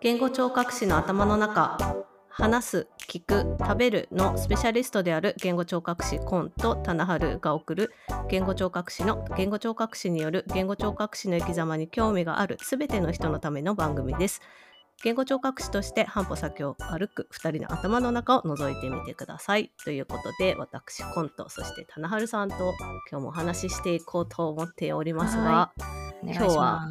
言語聴覚士の頭の中話す聞く食べるのスペシャリストである言語聴覚士コンと棚春が送る言語聴覚士の言語聴覚士による言語聴覚士の生き様に興味があるすべての人のための番組です。言語聴覚士として半歩先を歩く2人の頭の中を覗いてみてください。ということで私コントそして棚春さんと今日もお話ししていこうと思っておりますが、今今日は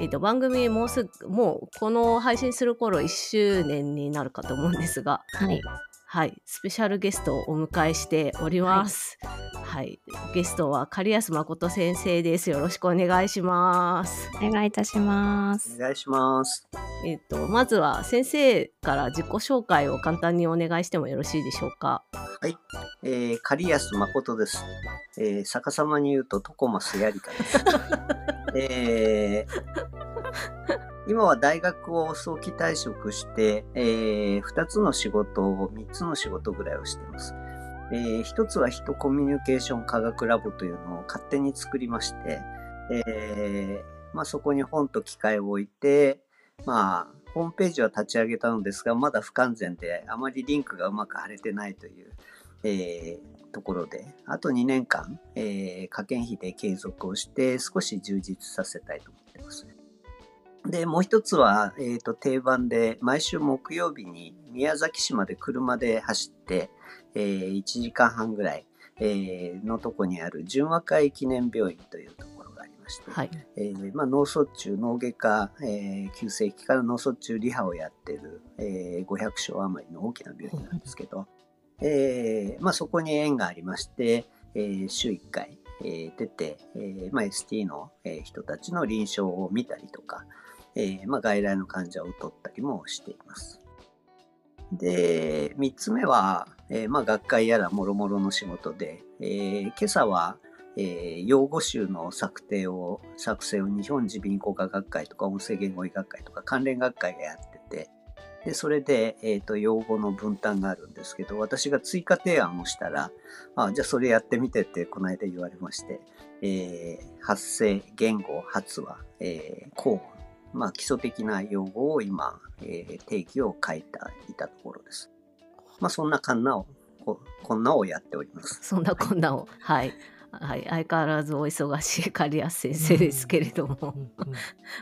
えー、と番組もうすぐもうこの配信する頃1周年になるかと思うんですがはい。はいスペシャルゲストをお迎えしております。はい、ゲストは狩安誠先生です。よろしくお願いします。お願いいたしますお。願いします。えっ、とまずは先生から自己紹介を簡単にお願いしてもよろしいでしょうか？えー、狩安誠です。えー、逆さまに言うとトコマスヤリカです。えー、今は大学を早期退職して、えー、2つの仕事を、3つの仕事ぐらいをしてます。えー、1つは人コミュニケーション科学ラボというのを勝手に作りまして、えー、まあそこに本と機械を置いて、まあ、ホームページは立ち上げたのですが、まだ不完全で、あまりリンクがうまく貼れてないという、えーところで、あと2年間、えー、科研費で継続をして、少し充実させたいと思ってます。で、もう一つは、えーと、定番で、毎週木曜日に宮崎市まで車で走って、えー1時間半ぐらい、えーのとこにある純和会記念病院というところがありまして、はい。えーまあ、脳卒中、脳外科、えー急性期から脳卒中リハをやってる、えー500床余りの大きな病院なんですけど、えーまあ、そこに縁がありまして、えー週1回、えー出て、えーまあ、ST の、えー人たちの臨床を見たりとか、えーまあ、外来の患者を取ったりもしています。で、3つ目は、えーまあ、学会やらもろもろの仕事で、えー今朝は、えー用語集の策定を、作成を日本耳鼻咽喉科学会とか音声言語医学会とか関連学会がやって、で、それで、えっ、と、用語の分担があるんですけど、私が追加提案をしたら、あ、じゃあそれやってみてってこの間言われまして、えー発声、言語、発話、えー、口音、まあ基礎的な用語を今、えー定義を書いていたところです。まあそんなこんなを、ここんなをやっております。そんなこんなをはい。はい、相変わらずお忙しい狩安先生ですけれども、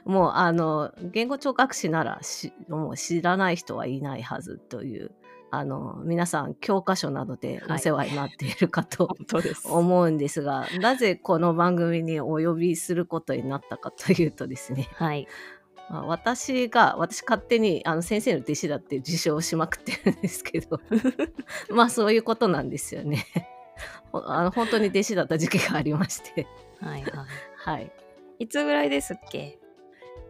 もうあの言語聴覚士ならしもう知らない人はいないはずというあの皆さん教科書などでお世話になっているかと本当です。思うんですが、なぜこの番組にお呼びすることになったかというとですねはい。まあ私が私勝手にあの先生の弟子だって自称しまくってるんですけど まあそういうことなんですよね。ほ あの本当に弟子だった時期がありまして。はいはい。はい。いつぐらいですっけ？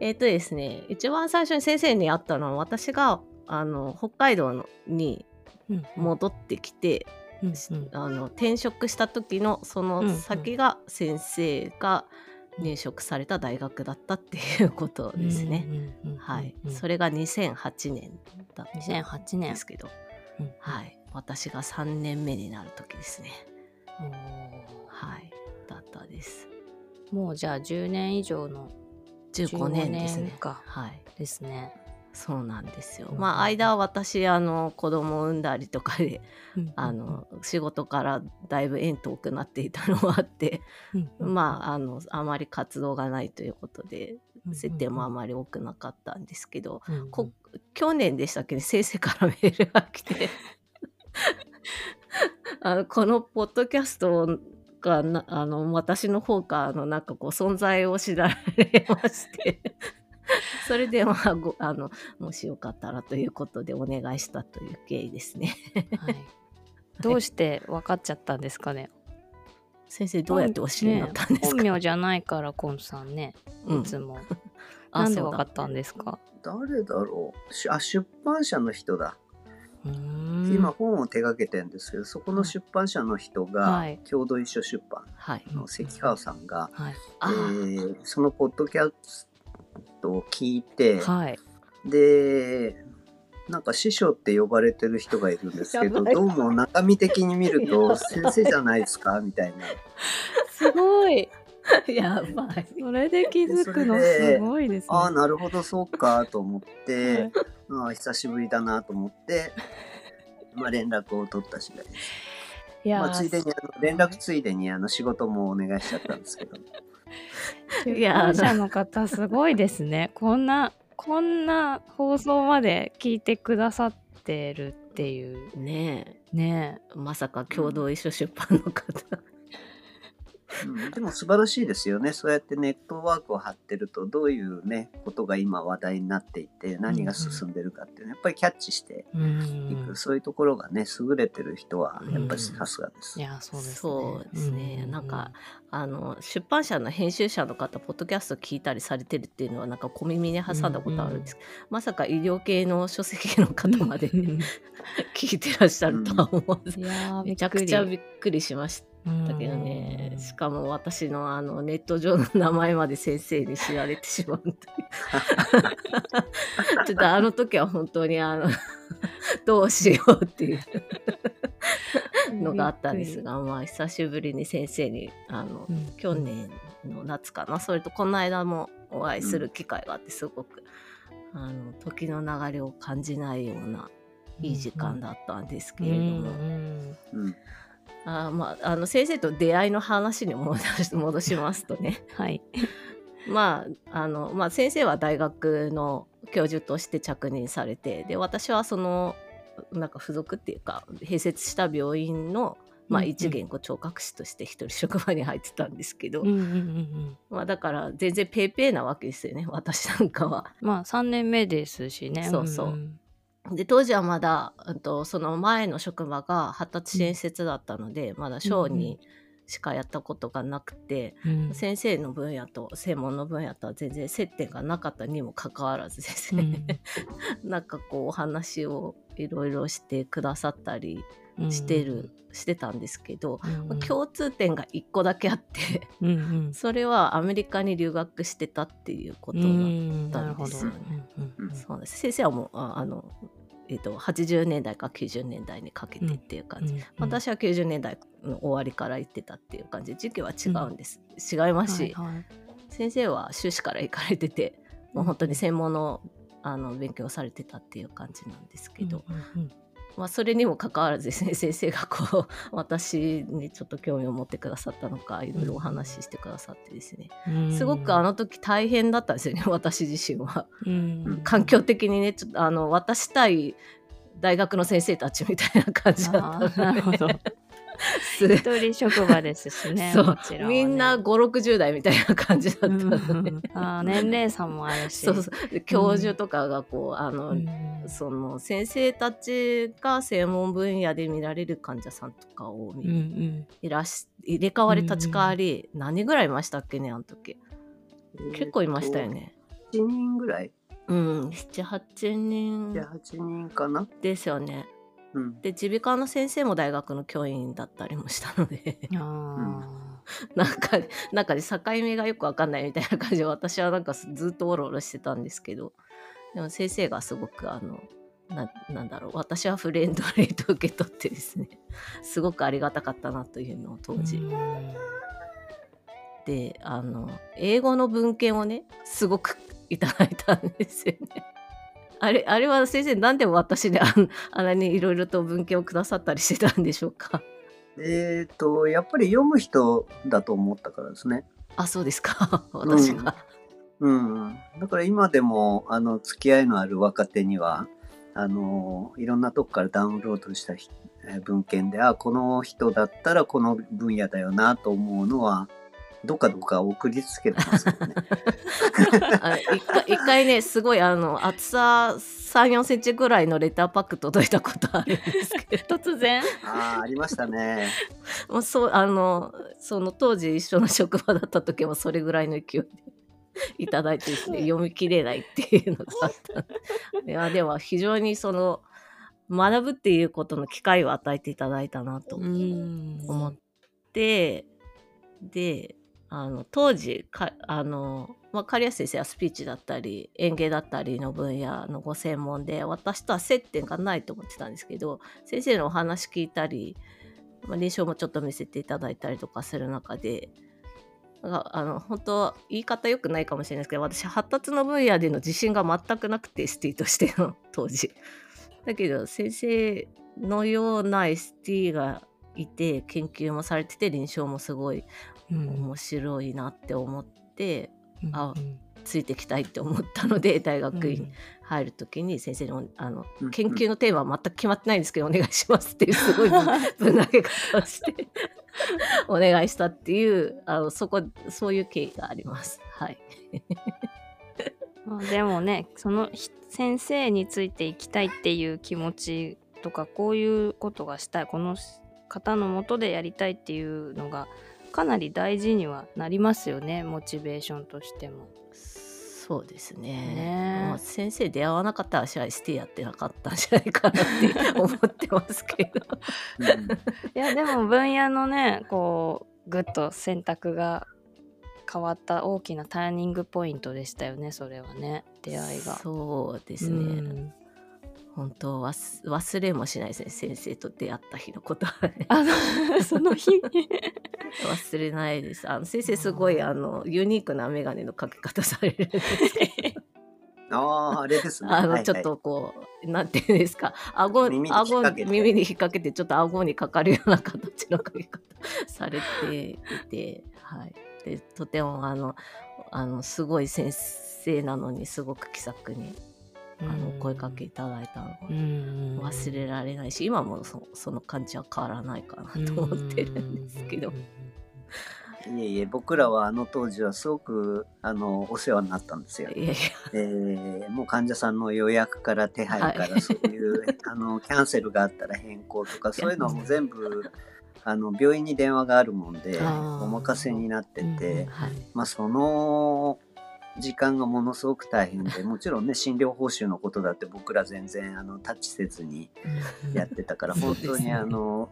えっ、とですね一番最初に先生に会ったのは私があの北海道のにうん戻ってきて、うんうん。あの転職した時のその先が先生が入職された大学だったっていうことですね。。うんうんうんはい、うんそれが2008年だったん2008年ですけど、うん。はい、私が3年目になる時ですね。はい、だったです。もうじゃあ10年以上の15年です15ね。はい、ですね。そうなんですよ。うんまあ間は私あの子供を産んだりとかであの仕事からだいぶ縁遠くなっていたのもあって、まああのあまり活動がないということで接点もあまり多くなかったんですけど、去年でしたっけね？先生からメールが来て あのこのポッドキャストがなあの私の方からあのなんかこう存在を知られまして それでまあごあのもしよかったらということでお願いしたという経緯ですね。はい。どうして分かっちゃったんですかね。先生どうやってお知りになったんですか、本名じゃないからコンさんね。うんいつも。あなんで分かったんですか？誰だろうしあ、出版社の人だ。今本を手掛けてるんですけど、そこの出版社の人が、はい共同一緒出版はい。の関川さんが、そのポッドキャストを聞いて、はい。で、なんか師匠って呼ばれてる人がいるんですけど、どうも中身的に見ると 先生じゃないですか？みたいな。すごい。やばい。それで気づくのすごいですね。ああ、なるほど、そうかと思って、ああ久しぶりだなと思って、まあ、連絡を取った次第です。いやー、まあ、ついでにあの連絡ついでにあの仕事もお願いしちゃったんですけど、出いや版社の方すごいですね。こんなこんな放送まで聞いてくださってるっていうねねえまさか共同一緒出版の方。うん。でも素晴らしいですよね。そうやってネットワークを張ってると、どういうね、ことが今話題になっていて、何が進んでるかっていうのやっぱりキャッチしてういく、ん。そういうところがね、優れてる人は、やっぱりさすがです。いやそうですね。そうですね。うなんかあの出版社の編集者の方ポッドキャスト聞いたりされてるっていうのはなんか小耳に挟んだことあるんですけど、まさか医療系の書籍の方までうん 聞いてらっしゃるとは思わず、いやーめちゃくちゃびっくりしましたけどね、うん。しかも私のあのネット上の名前まで先生に知られてしまうというちょっとあの時は本当にあの どうしようっていう。のがあったんですが、まあ久しぶりに先生にあのうん。去年の夏かな。それとこの間もお会いする機会があってすごく、あの時の流れを感じないようないい時間だったんですけれども、うん。うん。あまあ、あの先生と出会いの話に戻し戻しますとねはい。まああの、まあ、先生は大学の教授として着任されてで私はそのなんか付属っていうか併設した病院の、まあ、一言語聴覚士として一人職場に入ってたんですけど、うんうんうんうん。まあ、だから全然ペーペーなわけですよね私なんかは。まあ3年目ですしね。そうそうんで当時はまだ、うんと、その前の職場が発達支援施設だったので、まだ小児しかやったことがなくて、うん。先生の分野と専門の分野とは全然接点がなかったにもかかわらずですね、なんかこうお話をいろいろしてくださったりうんしてる、してたんですけど、うん共通点が1個だけあってうんうん。それはアメリカに留学してたっていうことうがんなるほど。たんですよねうんうん。そうです。先生はもうああの、えっと80年代から90年代にかけてっていう感じ、うんうん私は90年代の終わりから行ってたっていう感じ。で時期は違うんです、違いますし、はいはい。先生は修士から行かれててもう本当に専門のあの勉強されてたっていう感じなんですけど、うんうんまあ、それにもかかわらずですね先生がこう私にちょっと興味を持ってくださったのかいろいろお話ししてくださってですね、うんすごくあの時大変だったんですよね 私自身は。うん環境的にねちょっとあの渡したい大学の先生たちみたいな感じだったのでなるほど。す一人職場ですしね。そう。もちろんはね。みんな560代みたいな感じだったうんので、うん。あー年齢差もあるし。そうそう。で教授とかがこう、あの、うん。その先生たちが専門分野で見られる患者さんとかを見うんうん。いらし入れ替わり立ち替わり、何人ぐらいいましたっけねあの時。結構いましたよ。ね。7人ぐらい。うん78人。いや、8人かな。ですよね。うん。で耳鼻科の先生も大学の教員だったりもしたので。あ なんかなんかね境目がよくわかんないみたいな感じで私はなんかずっとオロオロしてたんですけど。でも先生がすごくあのななんだろう私はフレンドリーと受け取ってですね。すごくありがたかったなというのを当ー時、うん。であの英語の文献をねすごく いただいたんですよね。あれあれは先生なんで私で あんあんなにいろいろと文献をくださったりしてたんでしょうか？えっ、と、やっぱり読む人だと思ったからですね。あそうですか 私が。うん。だから今でも、あの、付き合いのある若手には、あの、いろんなとこからダウンロードした文献で、あ、この人だったらこの分野だよなと思うのは、どっかどっか送りつけてますよね。あ一回一回ねすごいあの厚さ3 4センチぐらいのレターパック届いたことあるんですけど突然ああ、ありましたね。もうそうあのその当時一緒の職場だった時もそれぐらいの勢いでいただいてですね読み切れないっていうのがあった いやでも非常にその学ぶっていうことの機会を与えていただいたなとうん思って、であの当時かあの、まあ、刈谷先生はスピーチだったり園芸だったりの分野のご専門で私とは接点がないと思ってたんですけど先生のお話聞いたり、まあ、臨床もちょっと見せていただいたりとかする中であの本当言い方良くないかもしれないですけど私発達の分野での自信が全くなくて ST としての当時。だけど先生のような ST がいて研究もされてて臨床もすごいうん面白いなって思ってあうんついてきたいって思ったので大学院うん入る時に先生にあのうん研究のテーマは全く決まってないんですけどお願いしますっていうすごいぶ ぶん投げ方をしてお願いしたっていうあのそこそういう経緯があります。はい。まあでもねそのひ先生についていきたいっていう気持ちとかこういうことがしたいこの方のもとでやりたいっていうのがかなり大事にはなりますよねモチベーションとしても。そうですね。ねまあ、先生出会わなかったら私は ST やってなかったんじゃないかなって思ってますけど。う んいやでも分野のねこうぐっと選択が変わった大きなターニングポイントでしたよねそれはね出会いが。そうですね。うん本当忘忘れもしないですね先生と出会った日のことはね。あの その日。忘れないです。あの先生すごいあのユニークな眼鏡のかけ方されるんですけど。ああ、あれですね。あのちょっとこう、なんていうんですか。顎耳に顎耳に引っ掛けてちょっと顎にかかるような形のかけ方されていて、はい、でとてもあのあのすごい先生なのにすごく気さくにあのお声かけいただいたのがうん忘れられないし今もそその感じは変わらないかなと思ってるんですけど。うんいえいえ、僕らはあの当時はすごくあのお世話になったんですよ。えーもう患者さんの予約から手配から、はい。そういうあのキャンセルがあったら変更とかそういうのも全部あの病院に電話があるもんでお任せになってて、はい。まあ、その時間がものすごく大変で もちろんね診療報酬のことだって僕ら全然あのタッチせずにやってたから本当にあの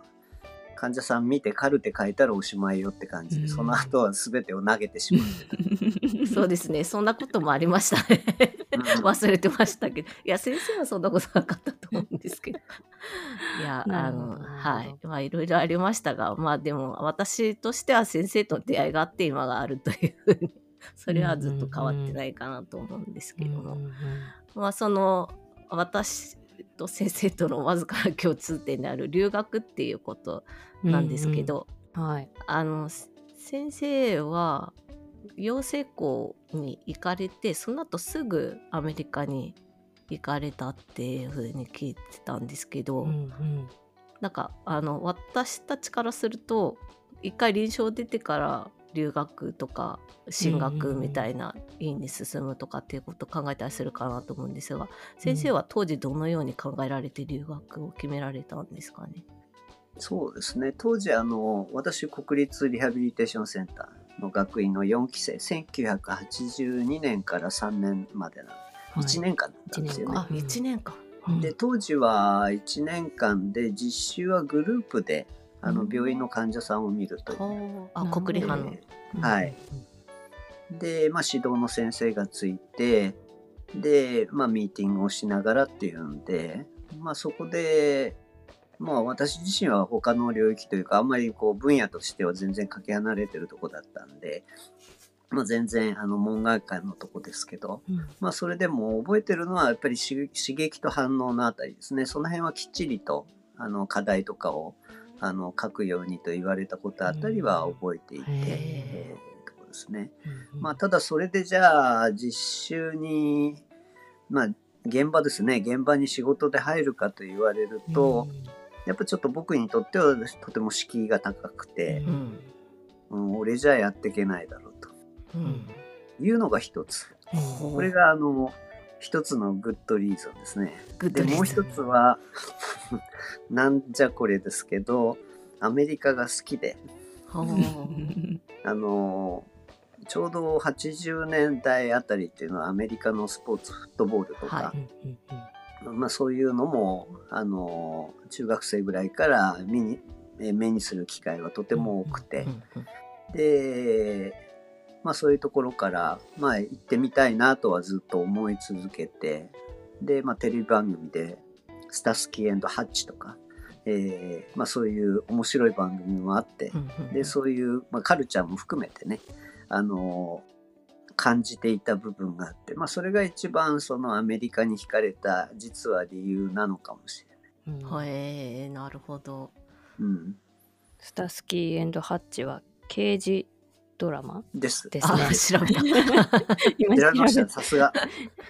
患者さん見てカルテ書いたらおしまいよって感じで、うん。その後は全てを投げてしまって そうですね。そんなこともありましたね。うん。忘れてましたけど。いや先生はそんなことなかったと思うんですけど。いやあのはい。まあいろいろありましたがまあでも私としては先生との出会いがあって今があるというふうに それはずっと変わってないかなと思うんですけども、まあその私と先生とのわずかな共通点である留学っていうことなんですけど、はい。あのす先生は養成校に行かれてその後すぐアメリカに行かれたっていう風に聞いてたんですけど、うんうん。なんかあの私たちからすると一回臨床出てから留学とか進学みたいな院に進むとかっていうことを考えたりするかなと思うんですが先生は当時どのように考えられて留学を決められたんですかね？そうですね当時あの私国立リハビリテーションセンターの学院の4期生1982年から3年までなはい1年間だったんですよね。あうん1年間。うんで当時は1年間で実習はグループであのうん。病院の患者さんを見るという。あ国立派の。うん。はい。で、まあ、指導の先生がついてで、まあ、ミーティングをしながらっていうんで、まあ、そこで、まあ、私自身は他の領域というかあんまりこう分野としては全然かけ離れてるとこだったんで、まあ、全然あの門外漢のとこですけど、うん。まあ、それでも覚えてるのはやっぱり刺激刺激と反応のあたりですね。その辺はきっちりとあの課題とかをあの書くようにと言われたことあたりは覚えていて、うんえーところですね。うん。まあ、ただそれでじゃあ実習に、まあ、現場ですね。現場に仕事で入るかと言われると、やっぱちょっと僕にとってはとても敷居が高くて、うん。うん、俺じゃやっていけないだろうとうん。いうのが一つ。う。んこれがあの一つのグッドリーゾンですね。でもう一つは なんじゃこれですけどアメリカが好きで。は あのちょうど80年代あたりっていうのはアメリカのスポーツフットボールとか、はうんうんまあ、そういうのもあの中学生ぐらいから目にする機会はとても多くて、で、まあ、そういうところから、まあ、行ってみたいなとはずっと思い続けてで、まあ、テレビ番組で「スタスキーハッチ」とか、えーまあ、そういう面白い番組もあってでそういう、まあ、カルチャーも含めてねあの、感じていた部分があって、まあそれが一番そのアメリカに惹かれた実は理由なのかもしれない。うんへえなるほど。うん。スタスキーハッチは刑事ドラマ？です。ですねあ 調べた。今選びましたね、調さすが。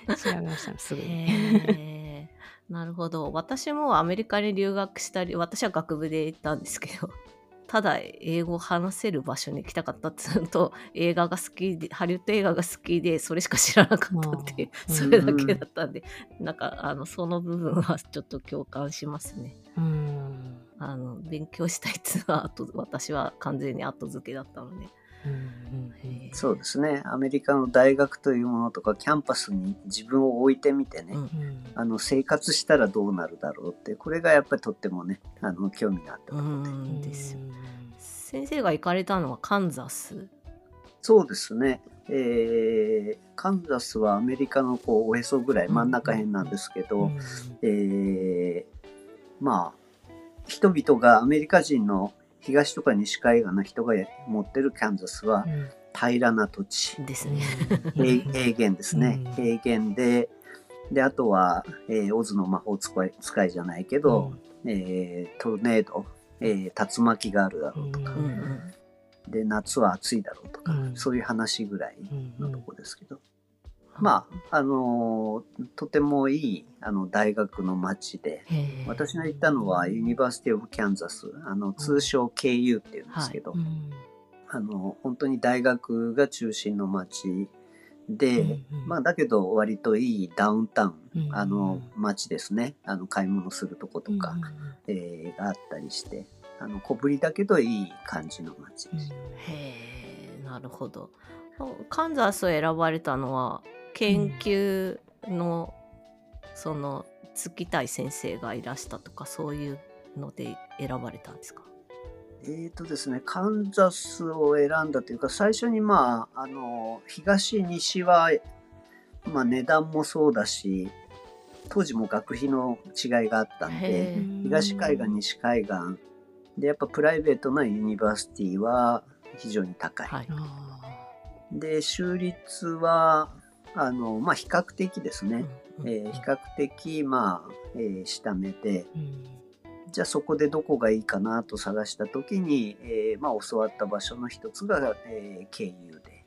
べ調べましたねすぐ なるほど私もアメリカに留学したり私は学部で行ったんですけどただ英語を話せる場所に行きたかったっていうのと映画が好きでハリウッド映画が好きでそれしか知らなかったっていうそれだけだったんでなんかあのその部分はちょっと共感しますね。うんあの勉強したいっていうのは後私は完全に後付けだったので。うんへえそうですね。アメリカの大学というものとか、キャンパスに自分を置いてみてね、うんうんあの、生活したらどうなるだろうって、これがやっぱりとってもね、あの、興味があったうことで。んですよ。先生が行かれたのはカンザス？そうですね。えー、カンザスはアメリカのこうおへそぐらい真ん中辺なんですけど、えー、まあ人々がアメリカ人の東とか西海岸の人が持ってるカンザスは平らな土地。ですね。平平原ですね、うん。平原でであとは、えーオズの魔法使い使いじゃないけど、えートルネード、えー竜巻があるだろうとか、うんうんで夏は暑いだろうとか、うん。そういう話ぐらいうんのとこですけど、まああのーとてもいいあの大学の街で私の行ったのは University of Kansas あの通称 KU っていうんですけど、あの本当に大学が中心の街で、まあだけど割といいダウンタウン、うんあの街ですね。あの買い物するとことか、えーがあったりしてあの小ぶりだけどいい感じの街でした。へえなるほど。カンザスを選ばれたのは研究の、そのつきたい先生がいらしたとかそういうので選ばれたんですか？えーとですね、カンザスを選んだというか最初にまああの東西は、まあ、値段もそうだし当時も学費の違いがあったんへでえ東海岸西海岸でやっぱ private な university は非常に高い。はい。で州立はあの、まあ、比較的ですね、うん。えー比較的まあ、えー下目で。じゃあそこでどこがいいかなと探した時に、えーまあ、教わった場所の一つが、えー、 KU で、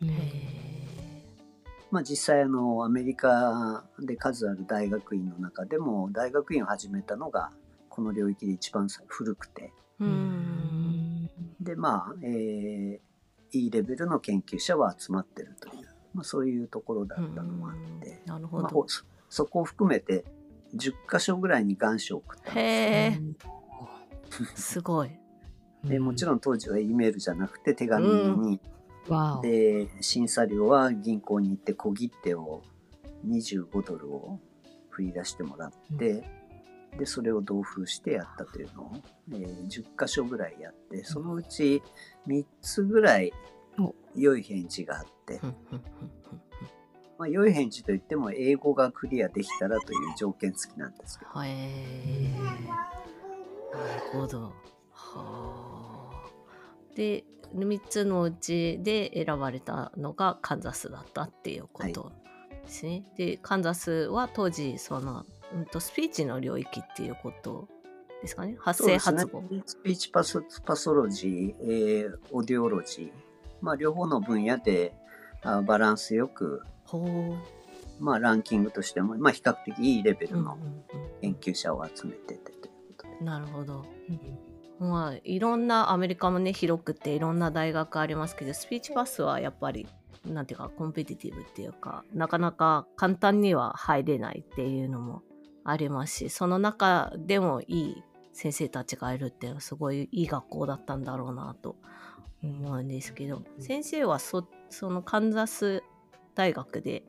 まあ、実際あのアメリカで数ある大学院の中でも大学院を始めたのがこの領域で一番古くて。うん。でまあ、えーいいレベルの研究者は集まってるという、まあ、そういうところだったのもあって、なるほまあ。そそこを含めて10箇所ぐらいに願書を送ったんですすごい。でもちろん当時は E メールじゃなくて手紙に、わお。で審査料は銀行に行って小切手を25ドルを振り出してもらって、でそれを同封してやったというのを、えー10箇所ぐらいやってそのうち3つぐらいお良い返事があって、まあ、良い返事といっても英語がクリアできたらという条件付きなんですけど。うんへえなるほど。はあ。で3つのうちで選ばれたのがカンザスだったっていうことですね。でカンザスは当時その、うん、とスピーチの領域っていうことですかね。発声発語。ねスピーチパソパソロジー、えーオディオロジー、まあ、両方の分野であバランスよく。まあ、ランキングとしても、まあ、比較的いいレベルのうんうんうん研究者を集めててということで。なるほど。まあいろんなアメリカもね広くていろんな大学ありますけどスピーチパスはやっぱりなんていうかコンペティティブっていうかなかなか簡単には入れないっていうのもありますしその中でもいい先生たちがいるっていうのはすごいいい学校だったんだろうなと思うんですけど先生はそそのカンザス大学で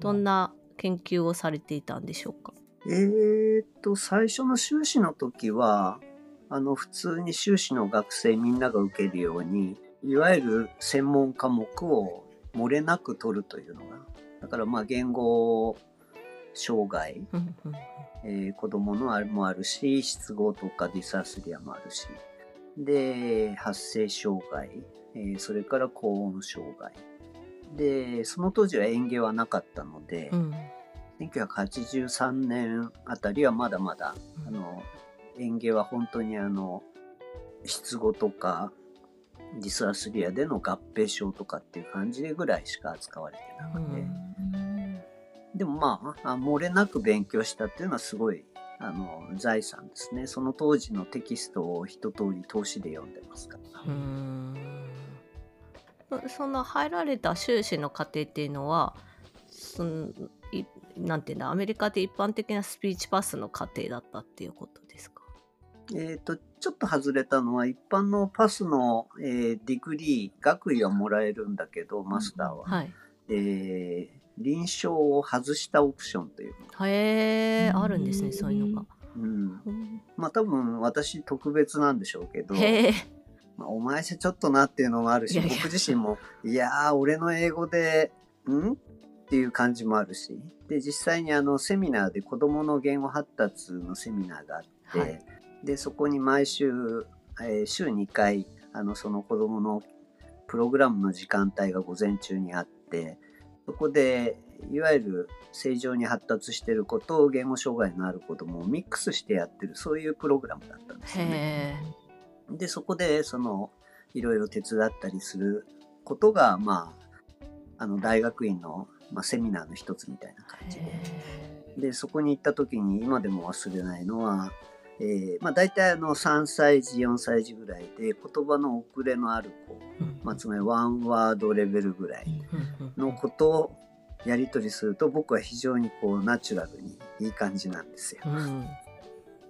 どんな研究をされていたんでしょうか、えーっと、最初の修士の時は、あの、普通に修士の学生みんなが受けるように、いわゆる専門科目を漏れなく取るというのが、だからまあ言語障害、うんうんえー子供のあれもあるし、失語とかディサースリアもあるし、で、発声障害、えーそれから高音障害、でその当時は園芸はなかったので、うん。1983年あたりはまだまだ、あの園芸は本当にあの失語とかディスアスリアでの合併症とかっていう感じでぐらいしか扱われてなくて、うん。でもまああ漏れなく勉強したっていうのはすごいあの財産ですね。その当時のテキストを一通り通しで読んでますから。うん。そその入られた修士の過程っていうのはそのいなんていうんだアメリカで一般的な speech path の課程だったっていうことですか？えー、とちょっと外れたのは一般のパスの、えー degree 学位はもらえるんだけどマスターは、はい。えー臨床を外したオプションというのへえあるんですねそういうのが。うん、うんまあ多分私特別なんでしょうけど、へえまあ、お前じゃちょっとなっていうのもあるしいやいや。僕自身もいやー俺の英語でん？っていう感じもあるしで実際にあのセミナーで子どもの言語発達のセミナーがあって、はい。でそこに毎週、えー週2回あのその子どものプログラムの時間帯が午前中にあってそこでいわゆる正常に発達してる子と言語障害のある子どもをミックスしてやってるそういうプログラムだったんですよね。でそこでそのいろいろ手伝ったりすることがまああの大学院の、まあ、セミナーの一つみたいな感じで。でそこに行った時に今でも忘れないのは、えーまあ、大体あの3歳児4歳児ぐらいで言葉の遅れのある子、まあ、つまりワンワードレベルぐらいのことをやり取りすると僕は非常にこうナチュラルにいい感じなんですよ。うん。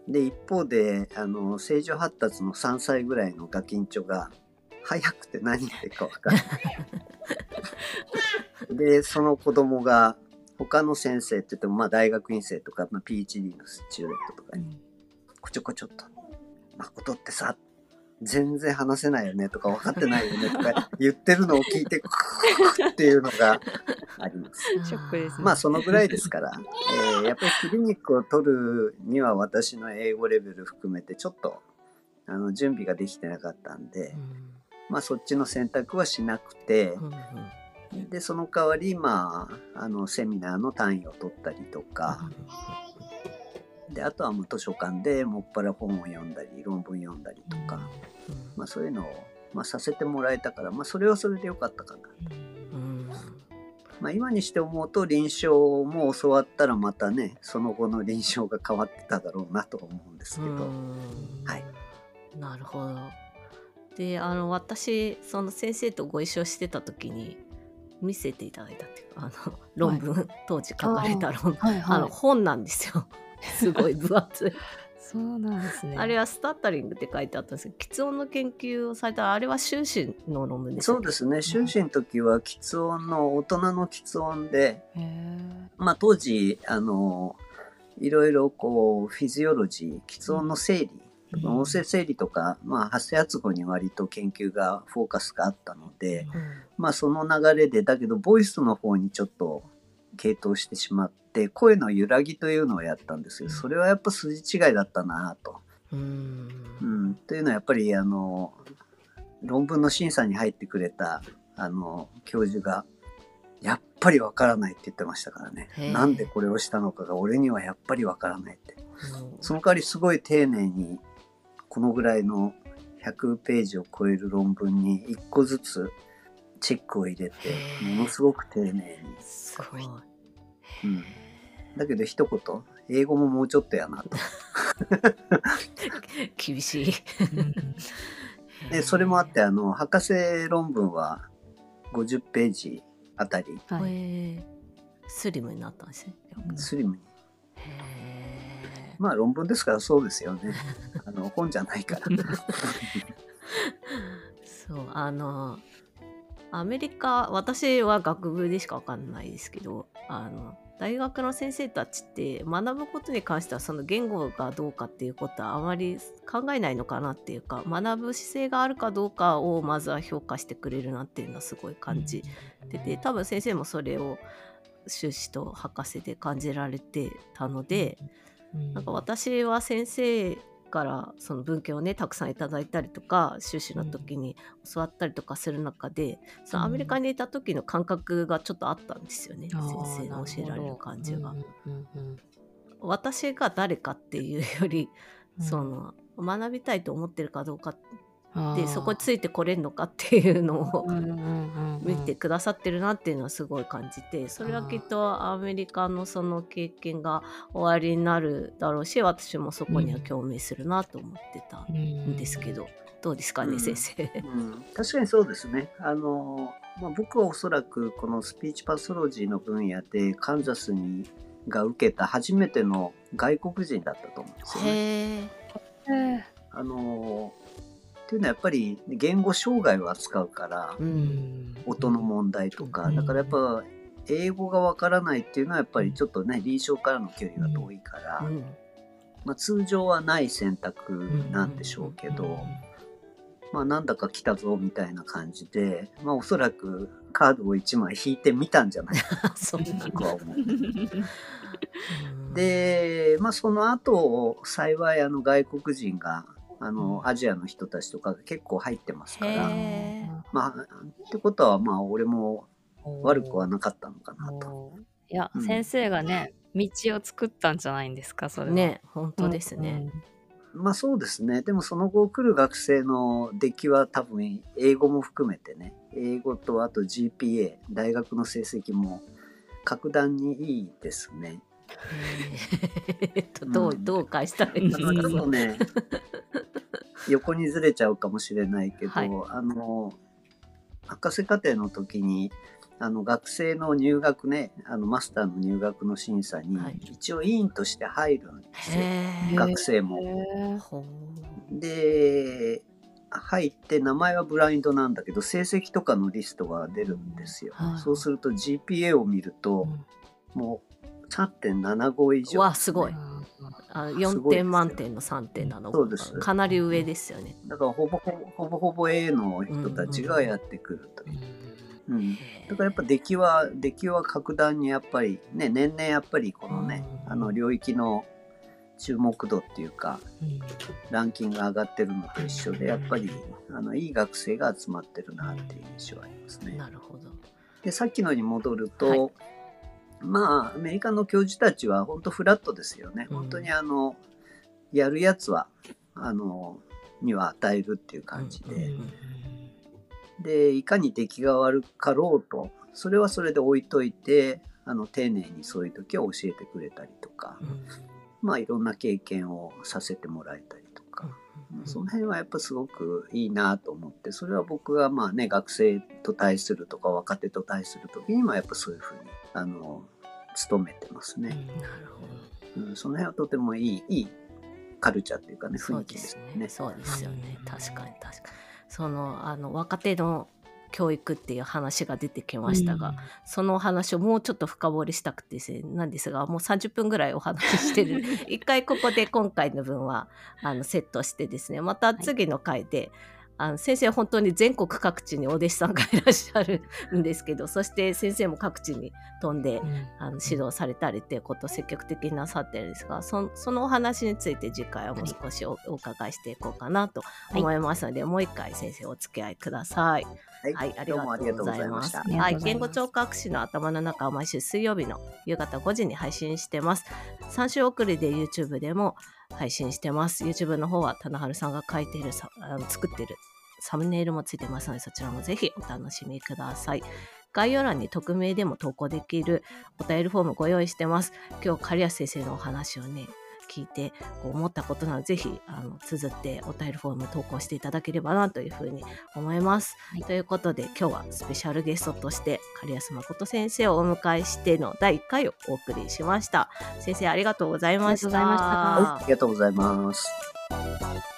で一方であの正常発達の3歳ぐらいのガキンチョが早くて何言ってるか分からない。でその子供が他の先生って言ってもまあ大学院生とか、まあ、PhD のスチューデントとかにこちょこちょっと「誠ってさ全然話せないよね」とか「分かってないよね」とか 言ってるのを聞いてクーっていうのがあります。ショックですね。まあそのぐらいですから、えーやっぱりクリニックを取るには私の英語レベル含めてちょっとあの準備ができてなかったんで、まあそっちの選択はしなくてう、んうん。でその代わりまああのセミナーの単位を取ったりとか、であとはもう図書館でもっぱら本を読んだり論文読んだりとか、まあそういうのを、まあ、させてもらえたから、まあそれはそれでよかったかな。うん。まあ、今にして思うと臨床も教わったらまたねその後の臨床が変わってただろうなと思うんですけど、うん。はい。なるほど。であの私その先生とご一緒してた時に見せていただいたっていうかあの論文、当時書かれた論文。はい。あの本なんですよ。すごい分厚い。そうなんですね。あれはスタッタリングって書いてあったんですけど、喫音の研究をされたあれは修士の論文ですそうですね。修士の時は喫音の大人の喫音で、まあ、当時あのいろいろこうフィジオロジー喫音の整理、音声整理とか、まあ、発声発語に割と研究がフォーカスがあったので、まあその流れでだけどボイスの方にちょっと傾倒してしまって声の揺らぎというのをやったんですけどそれはやっぱ筋違いだったなと。うん。うん、というのはやっぱりあの論文の審査に入ってくれたあの教授がやっぱりわからないって言ってましたからね。なんでこれをしたのかが俺にはやっぱりわからないって。うん。その代わりすごい丁寧にこのぐらいの100ページを超える論文に1個ずつチェックを入れてものすごく丁寧に、すごい。うん、だけど一言英語ももうちょっとやなと。厳しい。でそれもあってあの博士論文は50ページあたり。はい。へえスリムになったんですね。うん。スリムに。へえまあ論文ですからそうですよね。あの本じゃないから。そうあのアメリカ私は学部でしかわかんないですけどあの大学の先生たちって学ぶことに関してはその言語がどうかっていうことはあまり考えないのかなっていうか学ぶ姿勢があるかどうかをまずは評価してくれるなっていうのはすごい感じてて多分先生もそれを修士と博士で感じられてたのでなんか私は先生からその文献をねたくさんいただいたりとか修士の時に教わったりとかする中で、そのアメリカにいた時の感覚がちょっとあったんですよね、あー先生の教えられる感じが。私が誰かっていうより、うん。その学びたいと思ってるかどうかあーでそこについてこれるのかっていうのをうんうんうんうん見てくださってるなっていうのはすごい感じてそれはきっとアメリカのその経験が終わりになるだろうし私もそこには共鳴するなと思ってたんですけど、どうですかね、うん先生？うん、確かにそうですね。あの、まあ、僕はおそらくこのスピーチパソロジーの分野でカンザスにが受けた初めての外国人だったと思うんですよね。へえ。へあのっていうのはやっぱり言語障害を扱うからうーん。音の問題とか、うん。だからやっぱ英語がわからないっていうのはやっぱりちょっとね臨床からの距離が遠いから、うん。まあ、通常はない選択なんでしょうけど、まあなんだか来たぞみたいな感じで、まあおそらくカードを1枚引いてみたんじゃないか そんなな僕は思う。うん、で、まあその後、幸いあの外国人が、あのアジアの人たちとかが結構入ってますから、へまあ、ってことはまあ俺も悪くはなかったのかなと。いや、うん先生がね道を作ったんじゃないんですかそれはね本当ですね。まあそうですね。でもその後来る学生の出来は多分英語も含めてね、英語とあと GPA、大学の成績も格段にいいですね。えっとどううんどう返したらいいんですかだからちょっとね、横にずれちゃうかもしれないけど、はいあの、博士課程の時に、あの学生の入学ね、あのマスターの入学の審査にはい一応委員として入るんですよ。へえ。学生も。で、入って名前はブラインドなんだけど、成績とかのリストが出るんですよ。はいそうすると GPA を見ると、もう3.75以上、うわすごい。あ4すごいです点満点の3.7そうです。かなり上ですよね。だからほぼほぼほぼほぼ A の人たちがやってくるという。うんだからやっぱ出来は出来は格段にやっぱりね年々やっぱりこのね、うん。あの領域の注目度っていうかランキングが上がってるのと一緒でやっぱりあのいい学生が集まってるなっていう印象はありますね。なるほど。でさっきのに戻ると、はいまあアメリカの教授たちは本当フラットですよね。うん。本当にあのやるやつはあのには与えるっていう感じで。うんでいかに出来が悪かろうとそれはそれで置いといてあの丁寧にそういう時は教えてくれたりとか、まあいろんな経験をさせてもらえたりとか、その辺はやっぱすごくいいなと思ってそれは僕がまあね学生と対するとか若手と対する時にもやっぱそういうふうにあの努めてますね、なるほど。うん、その辺はとてもいいいいカルチャーっていうかね雰囲気でですすね。ね。そうですよね。うん確かに確かに。そのあの若手の教育っていう話が出てきましたが、そのお話をもうちょっと深掘りしたくてですねなんですがもう30分ぐらいお話ししてる 一回ここで今回の分はあのセットしてですねまた次の回で、あの先生本当に全国各地にお弟子さんがいらっしゃるんですけど そして先生も各地に飛んであの指導されたりっていうことを積極的になさってるんですがそそのお話について次回はもう少しお,、お伺いしていこうかなと思いますので、もう一回先生お付き合いください。はい、はい、ありがとうございま。ざいますはい、言語聴覚士の頭の中は毎週水曜日の夕方5時に配信してます。3週遅れで YouTube でも配信してます。YouTube の方は棚春さんが書いているさあの作ってるサムネイルもついてますのでそちらもぜひお楽しみください。概要欄に匿名でも投稿できるお便りフォームご用意してます。今日刈安先生のお話をね聞いてこう思ったことならぜひあの綴ってお便りフォーム投稿していただければなというふうに思います。はいということで今日はスペシャルゲストとして狩安誠先生をお迎えしての第1回をお送りしました。先生ありがとうございました。ありがとうございましたはい、ありがとうございます。